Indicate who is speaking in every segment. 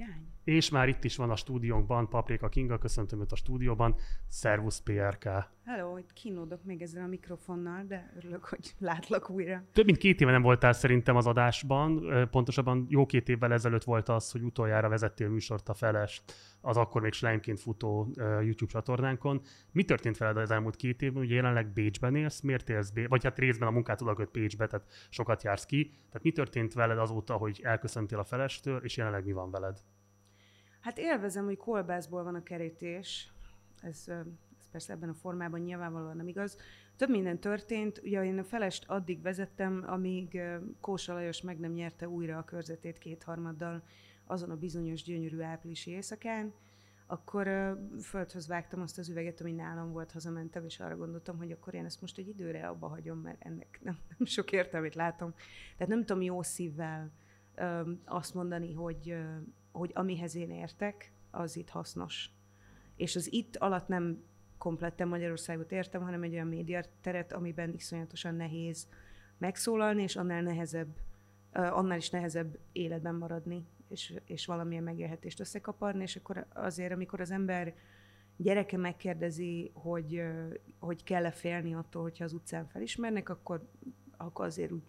Speaker 1: irány.
Speaker 2: És már itt is van a stúdiónkban Paprika Kinga, köszöntöm őt a stúdióban. Szervusz PRK!
Speaker 1: Hello, itt kínódok még ezzel a mikrofonnal, de örülök, hogy látlak újra.
Speaker 2: Több mint két éve nem voltál szerintem az adásban, pontosabban jó két évvel ezelőtt volt az, hogy utoljára vezettél műsort a Felest, az akkor még Slámként futó YouTube csatornánkon. Mi történt veled az elmúlt két évben? Ugye jelenleg Bécsben élsz, miért élsz Bécsben? Vagy hát részben a munkát odaköt Bécsbe, tehát sokat jársz ki. Tehát mi történt veled azóta, hogy elköszöntél a Felestől, és jelenleg mi van veled?
Speaker 1: Hát élvezem, hogy kolbászból van a kerítés. Ez persze ebben a formában nyilvánvalóan nem igaz. Több minden történt. Ugye én a felest addig vezettem, amíg Kósa Lajos meg nem nyerte újra a körzetét kétharmaddal azon a bizonyos gyönyörű áprilisi éjszakán. Akkor földhöz vágtam azt az üveget, ami nálam volt, hazamentem, és arra gondoltam, hogy akkor én ezt most egy időre abba hagyom, mert ennek nem, nem sok értelmét látom. Tehát nem tudom jó szívvel azt mondani, hogy hogy amihez én értek, az itt hasznos. És az itt alatt nem kompletten Magyarországot értem, hanem egy olyan médiateret, amiben iszonyatosan nehéz megszólalni, és annál nehezebb, annál is nehezebb életben maradni, és, és valamilyen megélhetést összekaparni, és akkor azért, amikor az ember gyereke megkérdezi, hogy, hogy kell-e félni attól, hogyha az utcán felismernek, akkor, akkor azért úgy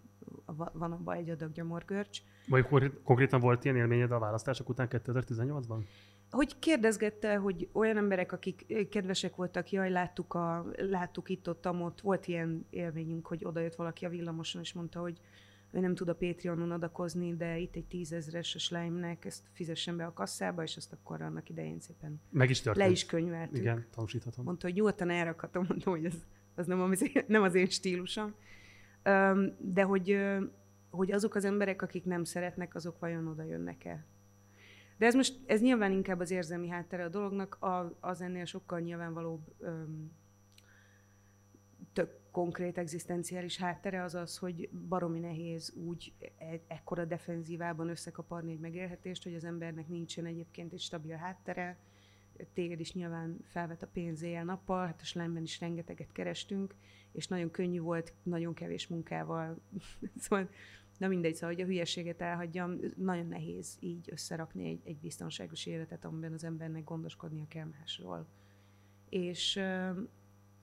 Speaker 1: van abban egy adag gyomorgörcs.
Speaker 2: Vagy konkrétan volt ilyen élményed a választások után 2018-ban?
Speaker 1: Hogy kérdezgette, hogy olyan emberek, akik kedvesek voltak, jaj, láttuk, a, láttuk itt, ott, ott, volt ilyen élményünk, hogy odajött valaki a villamoson, és mondta, hogy ő nem tud a Patreonon adakozni, de itt egy tízezres a slime ezt fizessen be a kasszába, és azt akkor annak idején szépen
Speaker 2: Meg is
Speaker 1: le is könyveltük.
Speaker 2: Igen, tanúsíthatom.
Speaker 1: Mondta, hogy nyugodtan elrakhatom, mondta, hogy ez, az nem az, nem az én stílusom. De hogy, hogy azok az emberek, akik nem szeretnek, azok vajon oda jönnek-e? De ez most, ez nyilván inkább az érzelmi háttere a dolognak, az ennél sokkal nyilvánvalóbb tök konkrét egzisztenciális háttere az az, hogy baromi nehéz úgy e- ekkora defenzívában összekaparni egy megélhetést, hogy az embernek nincsen egyébként egy stabil háttere, téged is nyilván felvet a pénz éjjel-nappal, hát a slemben is rengeteget kerestünk, és nagyon könnyű volt, nagyon kevés munkával. szóval, na mindegy, szóval, hogy a hülyeséget elhagyjam, nagyon nehéz így összerakni egy, egy biztonságos életet, amiben az embernek gondoskodnia kell másról. És,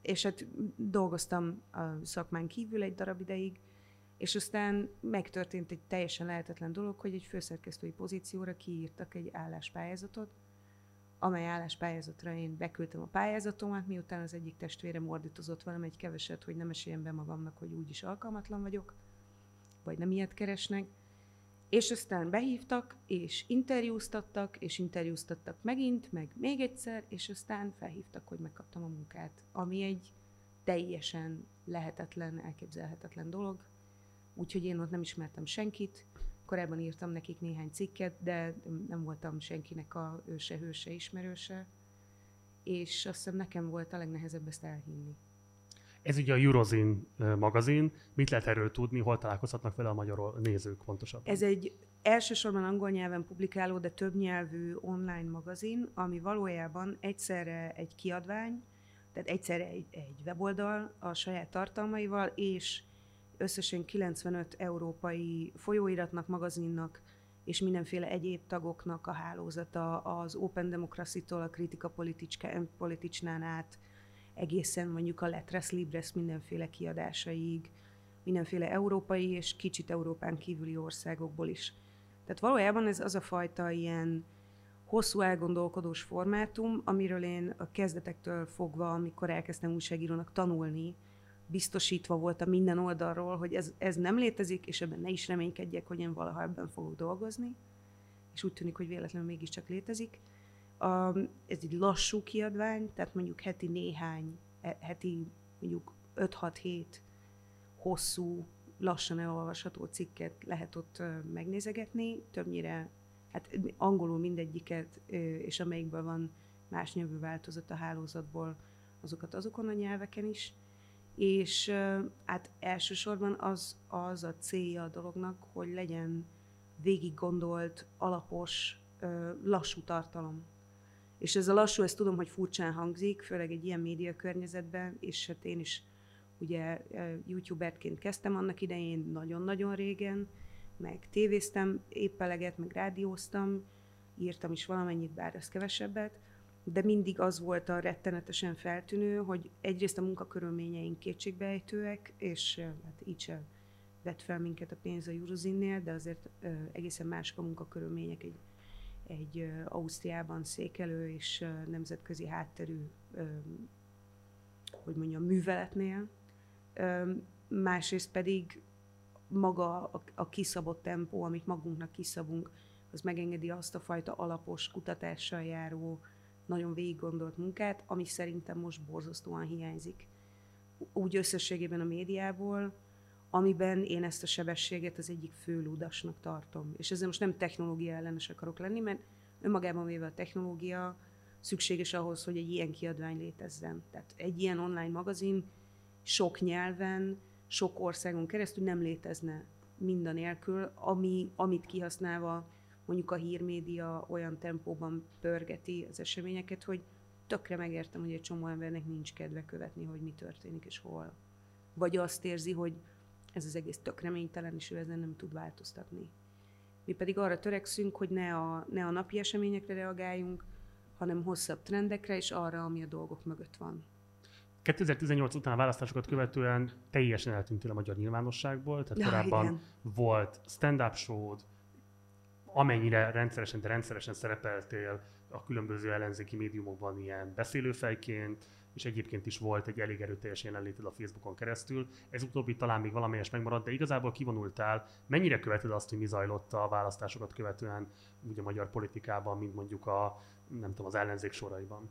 Speaker 1: és hát dolgoztam a szakmán kívül egy darab ideig, és aztán megtörtént egy teljesen lehetetlen dolog, hogy egy főszerkesztői pozícióra kiírtak egy álláspályázatot, amely álláspályázatra én beküldtem a pályázatomat, miután az egyik testvére mordítozott velem egy keveset, hogy nem esélyen be magamnak, hogy úgyis alkalmatlan vagyok, vagy nem ilyet keresnek. És aztán behívtak, és interjúztattak, és interjúztattak megint, meg még egyszer, és aztán felhívtak, hogy megkaptam a munkát, ami egy teljesen lehetetlen, elképzelhetetlen dolog. Úgyhogy én ott nem ismertem senkit, korábban írtam nekik néhány cikket, de nem voltam senkinek a őse, hőse, ismerőse, és azt hiszem nekem volt a legnehezebb ezt elhinni.
Speaker 2: Ez ugye a Eurozin magazin. Mit lehet erről tudni, hol találkozhatnak vele a magyar nézők pontosabban?
Speaker 1: Ez egy elsősorban angol nyelven publikáló, de több nyelvű online magazin, ami valójában egyszerre egy kiadvány, tehát egyszerre egy, egy weboldal a saját tartalmaival, és összesen 95 európai folyóiratnak, magazinnak és mindenféle egyéb tagoknak a hálózata az Open Democracy-tól a Kritika Politicsnán át egészen mondjuk a Letres Libres mindenféle kiadásaig, mindenféle európai és kicsit Európán kívüli országokból is. Tehát valójában ez az a fajta ilyen hosszú elgondolkodós formátum, amiről én a kezdetektől fogva, amikor elkezdtem újságírónak tanulni, biztosítva voltam minden oldalról, hogy ez, ez nem létezik, és ebben ne is reménykedjek, hogy én valaha ebben fogok dolgozni, és úgy tűnik, hogy véletlenül mégiscsak létezik. A, ez egy lassú kiadvány, tehát mondjuk heti néhány, e, heti mondjuk 5-6-7 hosszú, lassan elolvasható cikket lehet ott megnézegetni, többnyire, hát angolul mindegyiket, és amelyikből van más nyelvű változat a hálózatból, azokat azokon a nyelveken is és hát elsősorban az, az a célja a dolognak, hogy legyen végig gondolt, alapos, lassú tartalom. És ez a lassú, ezt tudom, hogy furcsán hangzik, főleg egy ilyen média környezetben, és hát én is ugye youtuberként kezdtem annak idején nagyon-nagyon régen, meg tévéztem épp eleget, meg rádióztam, írtam is valamennyit, bár ez kevesebbet, de mindig az volt a rettenetesen feltűnő, hogy egyrészt a munkakörülményeink kétségbeejtőek, és hát így sem vett fel minket a pénz a Eurozinnél, de azért ö, egészen mások a munkakörülmények egy, egy Ausztriában székelő és nemzetközi hátterű, hogy mondjam, műveletnél. Másrészt pedig maga a, kiszabott tempó, amit magunknak kiszabunk, az megengedi azt a fajta alapos kutatással járó, nagyon végig gondolt munkát, ami szerintem most borzasztóan hiányzik. Úgy összességében a médiából, amiben én ezt a sebességet az egyik fő ludasnak tartom. És ezzel most nem technológia ellenes akarok lenni, mert önmagában véve a technológia szükséges ahhoz, hogy egy ilyen kiadvány létezzen. Tehát egy ilyen online magazin sok nyelven, sok országon keresztül nem létezne mindanélkül, ami, amit kihasználva mondjuk a hírmédia olyan tempóban pörgeti az eseményeket, hogy tökre megértem, hogy egy csomó embernek nincs kedve követni, hogy mi történik és hol. Vagy azt érzi, hogy ez az egész tök reménytelen, és ő ezen nem tud változtatni. Mi pedig arra törekszünk, hogy ne a, ne a napi eseményekre reagáljunk, hanem hosszabb trendekre, és arra, ami a dolgok mögött van.
Speaker 2: 2018 után a választásokat követően teljesen eltűntél a magyar nyilvánosságból, tehát
Speaker 1: Ja,
Speaker 2: korábban
Speaker 1: igen.
Speaker 2: volt stand-up show amennyire rendszeresen, de rendszeresen szerepeltél a különböző ellenzéki médiumokban ilyen beszélőfejként, és egyébként is volt egy elég erőteljes jelenléted a Facebookon keresztül. Ez utóbbi talán még valamelyes megmaradt, de igazából kivonultál. Mennyire követed azt, hogy mi zajlott a választásokat követően úgy a magyar politikában, mint mondjuk a, nem tudom, az ellenzék soraiban?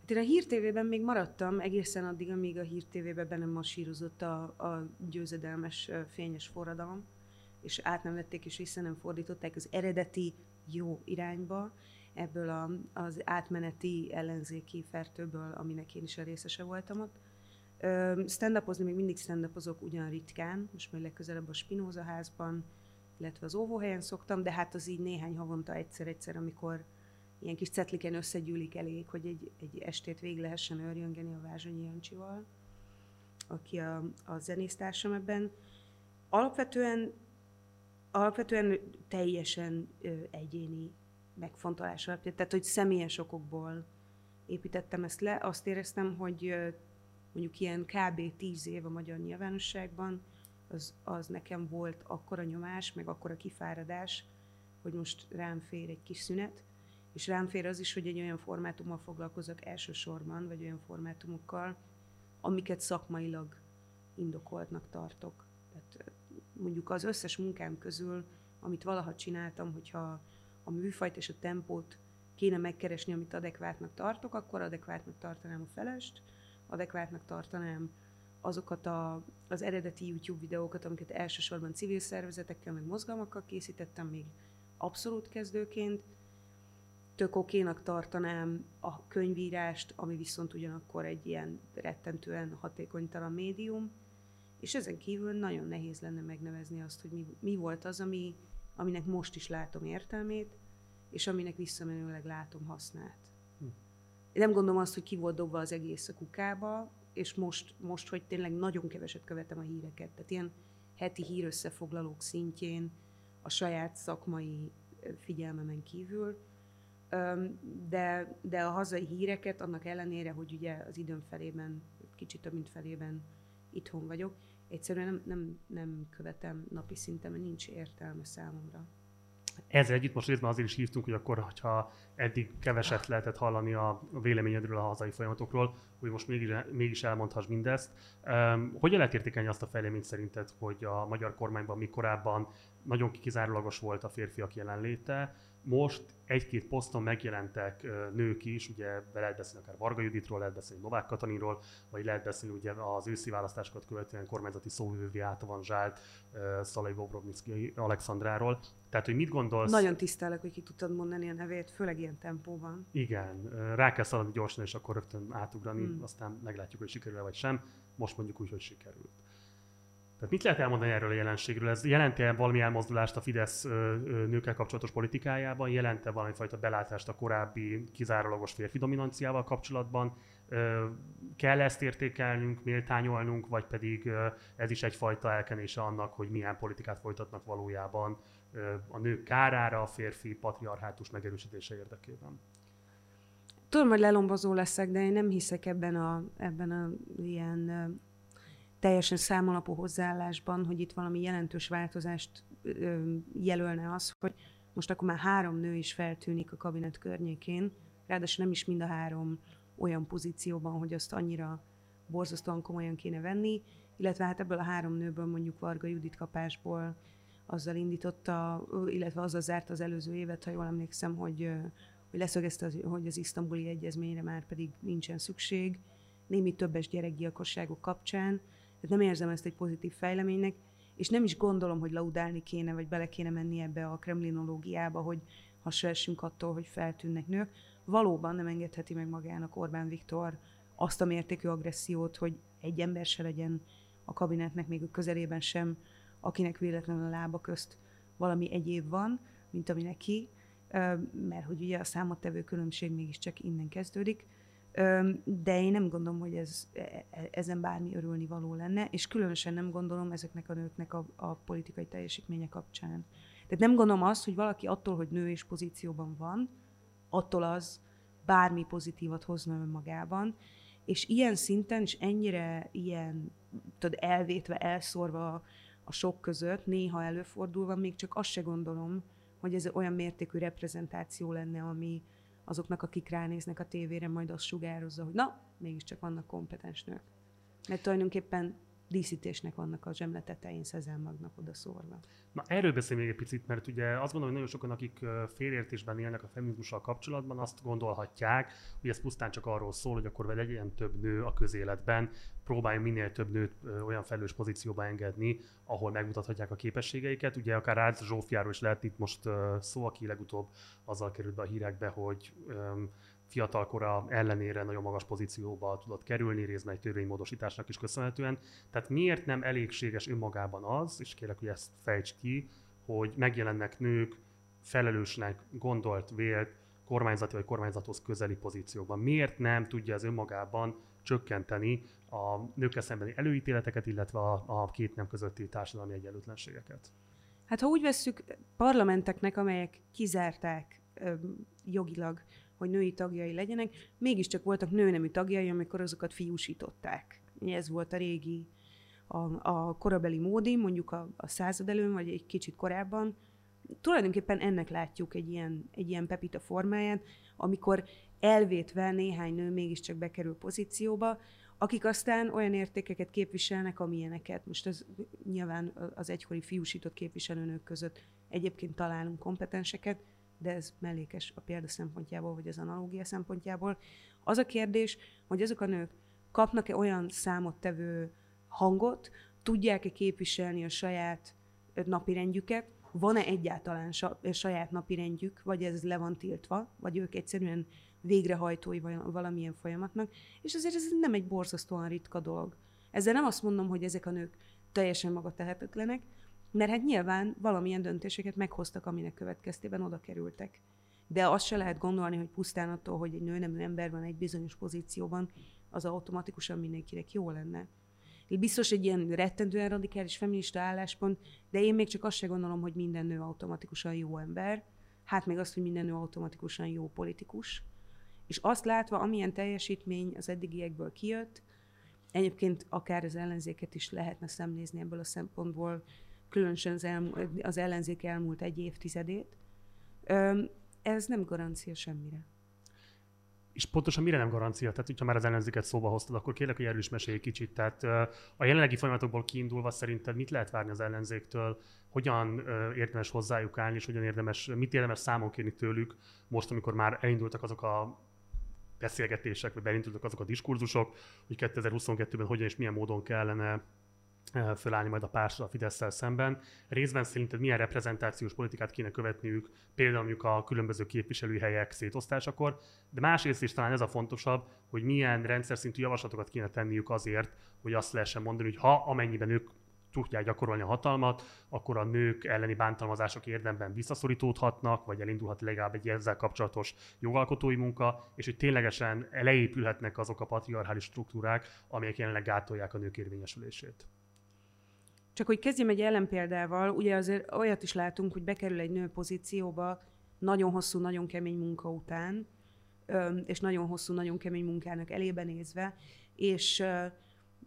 Speaker 1: Hát én a hírtévében még maradtam egészen addig, amíg a hírtévében be nem masírozott a, a győzedelmes fényes forradalom, és át nem vették és vissza nem fordították az eredeti jó irányba, ebből a, az átmeneti ellenzéki fertőből, aminek én is a részese voltam ott. Stand-upozni még mindig stand ugyan ritkán, most majd legközelebb a Spinoza házban, illetve az óvóhelyen szoktam, de hát az így néhány havonta egyszer-egyszer, amikor ilyen kis cetliken összegyűlik elég, hogy egy, egy estét végig lehessen örjöngeni a Vázsonyi Jancsival, aki a, a zenésztársam ebben. Alapvetően, alapvetően teljesen ö, egyéni megfontolás alapján, tehát hogy személyes okokból építettem ezt le. Azt éreztem, hogy mondjuk ilyen kb. 10 év a magyar nyilvánosságban, az, az nekem volt akkora nyomás, meg akkora kifáradás, hogy most rám fér egy kis szünet, és rám fér az is, hogy egy olyan formátummal foglalkozok elsősorban, vagy olyan formátumokkal, amiket szakmailag indokoltnak tartok. Tehát mondjuk az összes munkám közül, amit valaha csináltam, hogyha a műfajt és a tempót kéne megkeresni, amit adekvátnak tartok, akkor adekvátnak tartanám a felest, adekvátnak tartanám azokat a, az eredeti YouTube videókat, amiket elsősorban civil szervezetekkel, meg mozgalmakkal készítettem még abszolút kezdőként. Tök okénak tartanám a könyvírást, ami viszont ugyanakkor egy ilyen rettentően hatékonytalan médium, és ezen kívül nagyon nehéz lenne megnevezni azt, hogy mi, mi volt az, ami, aminek most is látom értelmét, és aminek visszamenőleg látom hasznát.
Speaker 2: Hm.
Speaker 1: Én nem gondolom azt, hogy ki volt dobva az egész a kukába, és most, most, hogy tényleg nagyon keveset követem a híreket. Tehát ilyen heti hírösszefoglalók szintjén a saját szakmai figyelmemen kívül. De, de a hazai híreket, annak ellenére, hogy ugye az időm felében, kicsit több mint felében itthon vagyok, egyszerűen nem, nem, nem követem napi szinten, mert nincs értelme számomra.
Speaker 2: Ezzel együtt most részben azért is hívtunk, hogy akkor, hogyha eddig keveset lehetett hallani a véleményedről a hazai folyamatokról, hogy most mégis, mégis elmondhass mindezt. Um, hogyan lehet értékelni azt a fejleményt szerinted, hogy a magyar kormányban mi korábban nagyon kizárólagos volt a férfiak jelenléte, most egy-két poszton megjelentek nők is, ugye lehet beszélni akár Varga Juditról, lehet beszélni Novák Katalinról, vagy lehet beszélni ugye az őszi választásokat követően kormányzati szóvivővé átavanzsált uh, Szalai Bobrovnicki Alexandráról. Tehát, hogy mit gondolsz?
Speaker 1: Nagyon tisztelek, hogy ki tudtad mondani a nevét, főleg ilyen tempóban.
Speaker 2: Igen, rá kell szaladni gyorsan, és akkor rögtön átugrani,
Speaker 1: Hmm.
Speaker 2: mm. aztán meglátjuk, hogy sikerül vagy sem. Most mondjuk úgy, hogy sikerült. Tehát mit lehet elmondani erről a jelenségről? Ez jelenti-e valami elmozdulást a Fidesz nőkkel kapcsolatos politikájában? Jelente valami fajta belátást a korábbi kizárólagos férfi dominanciával kapcsolatban? Kell ezt értékelnünk, méltányolnunk, vagy pedig ez is egyfajta elkenése annak, hogy milyen politikát folytatnak valójában a nők kárára a férfi patriarhátus megerősítése érdekében.
Speaker 1: Tudom, hogy lelombozó leszek, de én nem hiszek ebben a, ebben a ilyen teljesen számolapú hozzáállásban, hogy itt valami jelentős változást jelölne az, hogy most akkor már három nő is feltűnik a kabinet környékén, ráadásul nem is mind a három olyan pozícióban, hogy azt annyira borzasztóan komolyan kéne venni, illetve hát ebből a három nőből mondjuk Varga Judit kapásból azzal indította, illetve azzal zárt az előző évet, ha jól emlékszem, hogy, hogy leszögezte, hogy az isztambuli egyezményre már pedig nincsen szükség, némi többes gyerekgyilkosságok kapcsán, tehát nem érzem ezt egy pozitív fejleménynek, és nem is gondolom, hogy laudálni kéne, vagy bele kéne menni ebbe a kremlinológiába, hogy hasonlásunk attól, hogy feltűnnek nők. Valóban nem engedheti meg magának Orbán Viktor azt a mértékű agressziót, hogy egy ember se legyen a kabinetnek még a közelében sem, akinek véletlenül a lába közt valami egyéb van, mint ami neki, mert hogy ugye a számottevő különbség mégiscsak innen kezdődik de én nem gondolom, hogy ez, e, e, ezen bármi örülni való lenne, és különösen nem gondolom ezeknek a nőknek a, a politikai teljesítménye kapcsán. Tehát nem gondolom azt, hogy valaki attól, hogy nő és pozícióban van, attól az bármi pozitívat hozna önmagában, és ilyen szinten, és ennyire ilyen, tudod, elvétve, elszórva a sok között, néha előfordulva, még csak azt se gondolom, hogy ez olyan mértékű reprezentáció lenne, ami, azoknak, akik ránéznek a tévére, majd azt sugározza, hogy na, mégiscsak vannak kompetens nők. Mert tulajdonképpen díszítésnek vannak a zsemle tetején szezelmagnak oda szórva.
Speaker 2: Na erről beszélj még egy picit, mert ugye azt gondolom, hogy nagyon sokan, akik félértésben élnek a feminizmussal kapcsolatban, azt gondolhatják, hogy ez pusztán csak arról szól, hogy akkor legyen több nő a közéletben, próbáljon minél több nőt olyan felelős pozícióba engedni, ahol megmutathatják a képességeiket. Ugye akár Rácz Zsófiáról is lehet itt most szó, aki legutóbb azzal került be a hírekbe, hogy fiatalkora ellenére nagyon magas pozícióba tudott kerülni, részben egy törvénymódosításnak is köszönhetően. Tehát miért nem elégséges önmagában az, és kérlek, hogy ezt fejts ki, hogy megjelennek nők felelősnek gondolt, vélt, kormányzati vagy kormányzathoz közeli pozíciókban. Miért nem tudja ez önmagában csökkenteni a nőkkel szembeni előítéleteket, illetve a, a két nem közötti társadalmi egyenlőtlenségeket?
Speaker 1: Hát ha úgy vesszük, parlamenteknek, amelyek kizárták jogilag hogy női tagjai legyenek, mégiscsak voltak nőnemű tagjai, amikor azokat fiúsították. Ez volt a régi, a, a korabeli módi, mondjuk a, a század előn, vagy egy kicsit korábban. Tulajdonképpen ennek látjuk egy ilyen, egy ilyen pepita formáját, amikor elvétve néhány nő mégiscsak bekerül pozícióba, akik aztán olyan értékeket képviselnek, amilyeneket. Most ez nyilván az egykori fiúsított képviselőnők között egyébként találunk kompetenseket, de ez mellékes a példa szempontjából, vagy az analógia szempontjából. Az a kérdés, hogy azok a nők kapnak-e olyan számottevő hangot, tudják-e képviselni a saját napirendjüket, van-e egyáltalán saját napirendjük, vagy ez le van tiltva, vagy ők egyszerűen végrehajtói valamilyen folyamatnak, és azért ez nem egy borzasztóan ritka dolog. Ezzel nem azt mondom, hogy ezek a nők teljesen maga tehetetlenek, mert hát nyilván valamilyen döntéseket meghoztak, aminek következtében oda kerültek. De azt se lehet gondolni, hogy pusztán attól, hogy egy nőnemű ember van egy bizonyos pozícióban, az automatikusan mindenkinek jó lenne. Biztos egy ilyen rettentően radikális feminista álláspont, de én még csak azt se gondolom, hogy minden nő automatikusan jó ember. Hát még azt, hogy minden nő automatikusan jó politikus. És azt látva, amilyen teljesítmény az eddigiekből kijött, egyébként akár az ellenzéket is lehetne szemlézni ebből a szempontból, különösen az, elmúlt, az ellenzék elmúlt egy évtizedét, ez nem garancia semmire.
Speaker 2: És pontosan mire nem garancia? Tehát, hogyha már az ellenzéket szóba hoztad, akkor kérlek, hogy erről is mesélj kicsit. Tehát a jelenlegi folyamatokból kiindulva szerinted mit lehet várni az ellenzéktől, hogyan érdemes hozzájuk állni, és hogyan érdemes, mit érdemes számon kérni tőlük most, amikor már elindultak azok a beszélgetések, vagy beindultak azok a diskurzusok, hogy 2022-ben hogyan és milyen módon kellene fölállni majd a pársra a fidesz szemben. Részben szerinted milyen reprezentációs politikát kéne követniük, például mondjuk a különböző képviselőhelyek szétosztásakor, de másrészt is talán ez a fontosabb, hogy milyen rendszer szintű javaslatokat kéne tenniük azért, hogy azt lehessen mondani, hogy ha amennyiben ők tudják gyakorolni a hatalmat, akkor a nők elleni bántalmazások érdemben visszaszorítódhatnak, vagy elindulhat legalább egy ezzel kapcsolatos jogalkotói munka, és hogy ténylegesen leépülhetnek azok a patriarchális struktúrák, amelyek jelenleg gátolják a nők érvényesülését.
Speaker 1: Csak hogy kezdjem egy ellenpéldával, ugye azért olyat is látunk, hogy bekerül egy nő pozícióba nagyon hosszú, nagyon kemény munka után, és nagyon hosszú, nagyon kemény munkának elébe nézve, és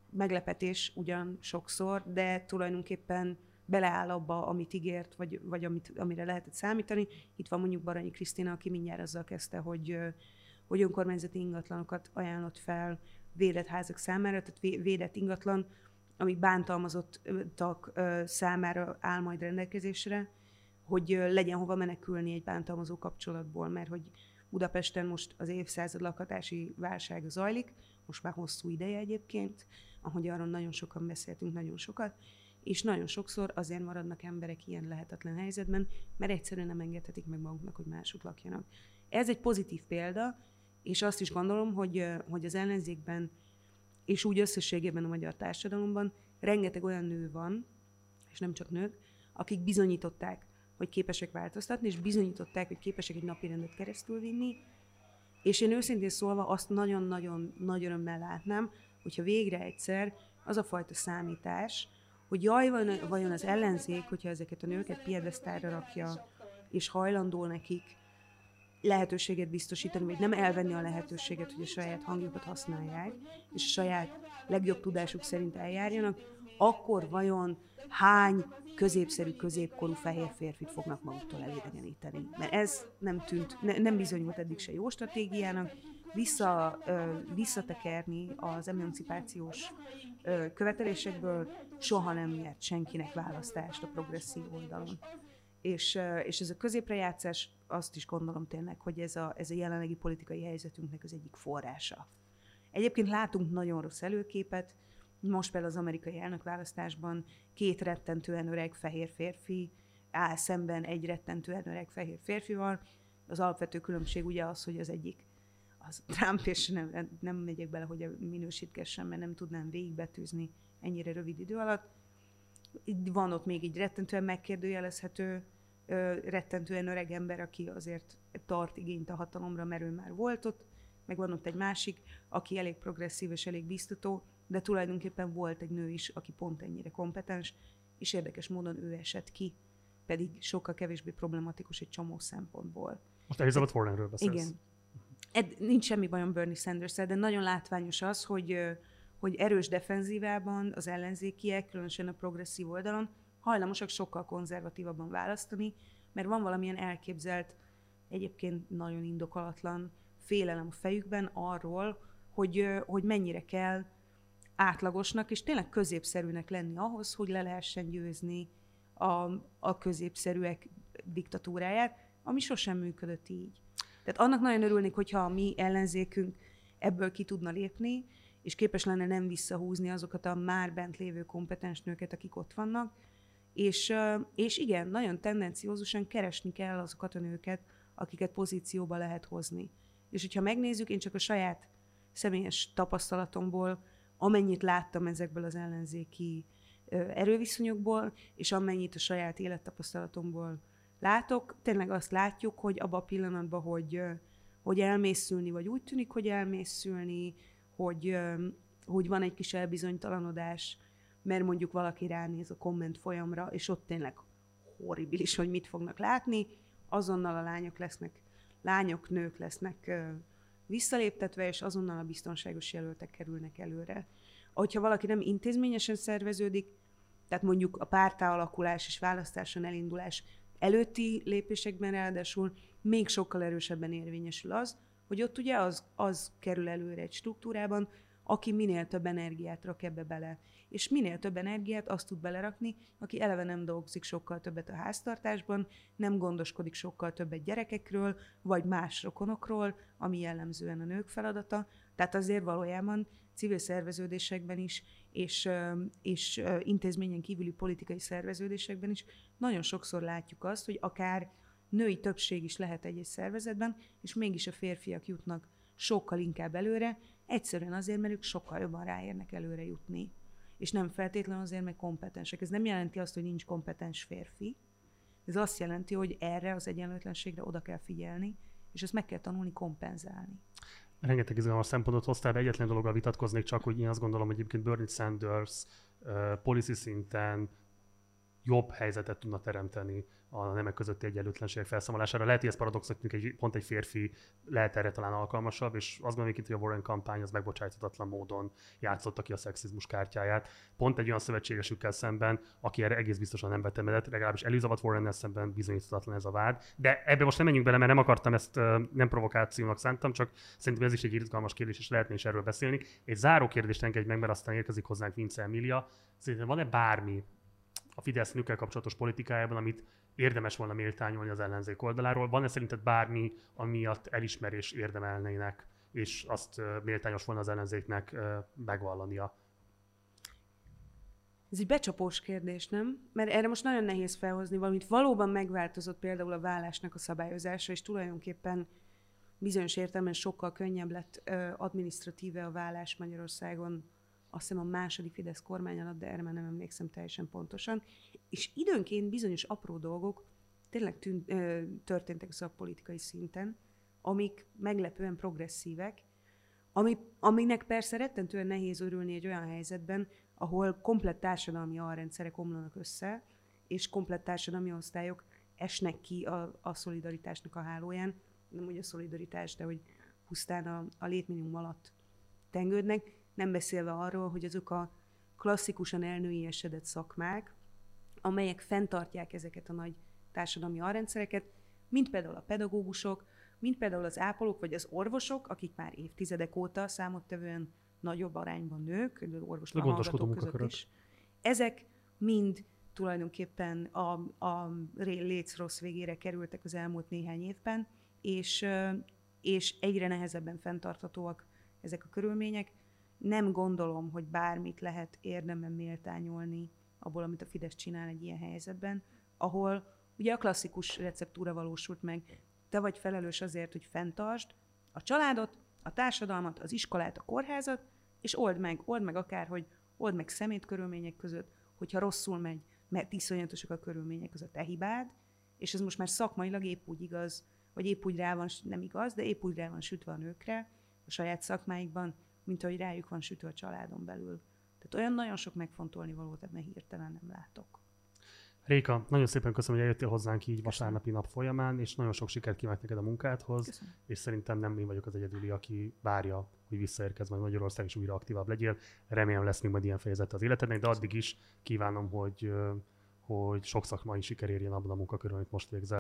Speaker 1: meglepetés ugyan sokszor, de tulajdonképpen beleáll abba, amit ígért, vagy, vagy amit, amire lehetett számítani. Itt van mondjuk Baranyi Krisztina, aki mindjárt azzal kezdte, hogy, hogy önkormányzati ingatlanokat ajánlott fel védett házak számára, tehát védett ingatlan, ami bántalmazottak számára áll majd rendelkezésre, hogy legyen hova menekülni egy bántalmazó kapcsolatból, mert hogy Budapesten most az évszázad lakatási válság zajlik, most már hosszú ideje egyébként, ahogy arról nagyon sokan beszéltünk, nagyon sokat, és nagyon sokszor azért maradnak emberek ilyen lehetetlen helyzetben, mert egyszerűen nem engedhetik meg maguknak, hogy mások lakjanak. Ez egy pozitív példa, és azt is gondolom, hogy, hogy az ellenzékben, és úgy összességében a magyar társadalomban rengeteg olyan nő van, és nem csak nők, akik bizonyították, hogy képesek változtatni, és bizonyították, hogy képesek egy napi rendet keresztül vinni, és én őszintén szólva azt nagyon-nagyon nagy örömmel látnám, hogyha végre egyszer az a fajta számítás, hogy jaj, vajon az ellenzék, hogyha ezeket a nőket piedesztárra rakja, és hajlandó nekik lehetőséget biztosítani, vagy nem elvenni a lehetőséget, hogy a saját hangjukat használják, és a saját legjobb tudásuk szerint eljárjanak, akkor vajon hány középszerű, középkorú fehér férfit fognak maguktól elidegeníteni? Mert ez nem tűnt, ne, nem bizonyult eddig se jó stratégiának, vissza, ö, visszatekerni az emancipációs ö, követelésekből soha nem nyert senkinek választást a progresszív oldalon. És, és ez a középrejátszás, azt is gondolom tényleg, hogy ez a, ez a jelenlegi politikai helyzetünknek az egyik forrása. Egyébként látunk nagyon rossz előképet, most például az amerikai elnökválasztásban két rettentően öreg fehér férfi áll szemben egy rettentően öreg fehér férfival. Az alapvető különbség ugye az, hogy az egyik az Trump, és nem, nem megyek bele, hogy minősítkessem, mert nem tudnám végigbetűzni ennyire rövid idő alatt. Van ott még egy rettentően megkérdőjelezhető, rettentően öreg ember, aki azért tart igényt a hatalomra, mert ő már volt ott, meg van ott egy másik, aki elég progresszív és elég biztató, de tulajdonképpen volt egy nő is, aki pont ennyire kompetens, és érdekes módon ő esett ki, pedig sokkal kevésbé problematikus egy csomó szempontból.
Speaker 2: Most Elizabeth Warrenről beszélsz.
Speaker 1: Igen. Ed, nincs semmi bajom Bernie sanders de nagyon látványos az, hogy, hogy erős defenzívában az ellenzékiek, különösen a progresszív oldalon, hajlamosak sokkal konzervatívabban választani, mert van valamilyen elképzelt, egyébként nagyon indokolatlan félelem a fejükben arról, hogy, hogy mennyire kell átlagosnak és tényleg középszerűnek lenni ahhoz, hogy le lehessen győzni a, a középszerűek diktatúráját, ami sosem működött így. Tehát annak nagyon örülnék, hogyha a mi ellenzékünk ebből ki tudna lépni, és képes lenne nem visszahúzni azokat a már bent lévő kompetens nőket, akik ott vannak, és, és igen, nagyon tendenciózusan keresni kell azokat a nőket, akiket pozícióba lehet hozni. És hogyha megnézzük, én csak a saját személyes tapasztalatomból, amennyit láttam ezekből az ellenzéki erőviszonyokból, és amennyit a saját élettapasztalatomból látok, tényleg azt látjuk, hogy abban a pillanatban, hogy, hogy elmészülni, vagy úgy tűnik, hogy elmészülni, hogy, hogy van egy kis elbizonytalanodás, mert mondjuk valaki ránéz a komment folyamra, és ott tényleg horribilis, hogy mit fognak látni, azonnal a lányok lesznek, lányok, nők lesznek visszaléptetve, és azonnal a biztonságos jelöltek kerülnek előre. Hogyha valaki nem intézményesen szerveződik, tehát mondjuk a pártáalakulás és választáson elindulás előtti lépésekben ráadásul még sokkal erősebben érvényesül az, hogy ott ugye az, az kerül előre egy struktúrában, aki minél több energiát rak ebbe bele. És minél több energiát azt tud belerakni, aki eleve nem dolgozik sokkal többet a háztartásban, nem gondoskodik sokkal többet gyerekekről, vagy más rokonokról, ami jellemzően a nők feladata. Tehát azért valójában civil szerveződésekben is, és, és intézményen kívüli politikai szerveződésekben is nagyon sokszor látjuk azt, hogy akár női többség is lehet egy-egy szervezetben, és mégis a férfiak jutnak sokkal inkább előre, egyszerűen azért, mert ők sokkal jobban ráérnek előre jutni. És nem feltétlenül azért, mert kompetensek. Ez nem jelenti azt, hogy nincs kompetens férfi. Ez azt jelenti, hogy erre az egyenlőtlenségre oda kell figyelni, és ezt meg kell tanulni kompenzálni
Speaker 2: rengeteg izgalmas szempontot hoztál, de egyetlen dologgal vitatkoznék csak, hogy én azt gondolom, hogy egyébként Bernie Sanders policy szinten jobb helyzetet tudna teremteni a nemek közötti egyenlőtlenségek felszámolására. Lehet, hogy ez paradox, hogy egy, pont egy férfi lehet erre talán alkalmasabb, és azt gondolom, hogy a Warren kampány az megbocsájthatatlan módon játszotta ki a szexizmus kártyáját. Pont egy olyan szövetségesükkel szemben, aki erre egész biztosan nem vetemedet, legalábbis Elizabeth warren szemben bizonyíthatatlan ez a vád. De ebbe most nem menjünk bele, mert nem akartam ezt nem provokációnak szántam, csak szerintem ez is egy izgalmas kérdés, és lehetne is erről beszélni. Egy záró kérdést engedj meg, mert aztán érkezik hozzánk Vince Emilia. Szerintem van-e bármi a Fidesz nőkkel kapcsolatos politikájában, amit érdemes volna méltányolni az ellenzék oldaláról. Van-e szerinted bármi, amiatt elismerés érdemelnének, és azt méltányos volna az ellenzéknek megvallania?
Speaker 1: Ez egy becsapós kérdés, nem? Mert erre most nagyon nehéz felhozni valamit. Valóban megváltozott például a vállásnak a szabályozása, és tulajdonképpen bizonyos értelemben sokkal könnyebb lett administratíve a vállás Magyarországon azt hiszem a második Fidesz kormány alatt, de erre már nem emlékszem teljesen pontosan. És időnként bizonyos apró dolgok tényleg tűnt, ö, történtek szakpolitikai szinten, amik meglepően progresszívek, ami, aminek persze rettentően nehéz örülni egy olyan helyzetben, ahol komplett társadalmi alrendszerek omlanak össze, és komplett társadalmi osztályok esnek ki a, a szolidaritásnak a hálóján, nem úgy a szolidaritás, de hogy pusztán a, a létminimum alatt tengődnek, nem beszélve arról, hogy azok a klasszikusan elnőiesedett szakmák, amelyek fenntartják ezeket a nagy társadalmi alrendszereket, mint például a pedagógusok, mint például az ápolók vagy az orvosok, akik már évtizedek óta számottevően nagyobb arányban nők, orvoslahallgatók között munkakörök. is. Ezek mind tulajdonképpen a, a léc rossz végére kerültek az elmúlt néhány évben, és, és egyre nehezebben fenntarthatóak ezek a körülmények nem gondolom, hogy bármit lehet érdemben méltányolni abból, amit a Fidesz csinál egy ilyen helyzetben, ahol ugye a klasszikus receptúra valósult meg. Te vagy felelős azért, hogy fenntartsd a családot, a társadalmat, az iskolát, a kórházat, és old meg, old meg akár, hogy old meg szemét körülmények között, hogyha rosszul megy, mert iszonyatosak a körülmények, az a te hibád, és ez most már szakmailag épp úgy igaz, vagy épp úgy rá van, nem igaz, de épp úgy rá van sütve a nőkre a saját szakmáikban, mint ahogy rájuk van sütő a családon belül. Tehát olyan nagyon sok megfontolni valót ebben hirtelen nem látok.
Speaker 2: Réka, nagyon szépen köszönöm, hogy eljöttél hozzánk így vasárnapi nap folyamán, és nagyon sok sikert kívánok neked a munkádhoz, köszönöm. és szerintem nem én vagyok az egyedüli, aki várja, hogy visszaérkezz majd Magyarország, és újra aktívabb legyél. Remélem lesz még majd ilyen fejezet az életednek, de addig is kívánom, hogy, hogy sok szakmai siker érjen abban a munkakörön, amit most végzel.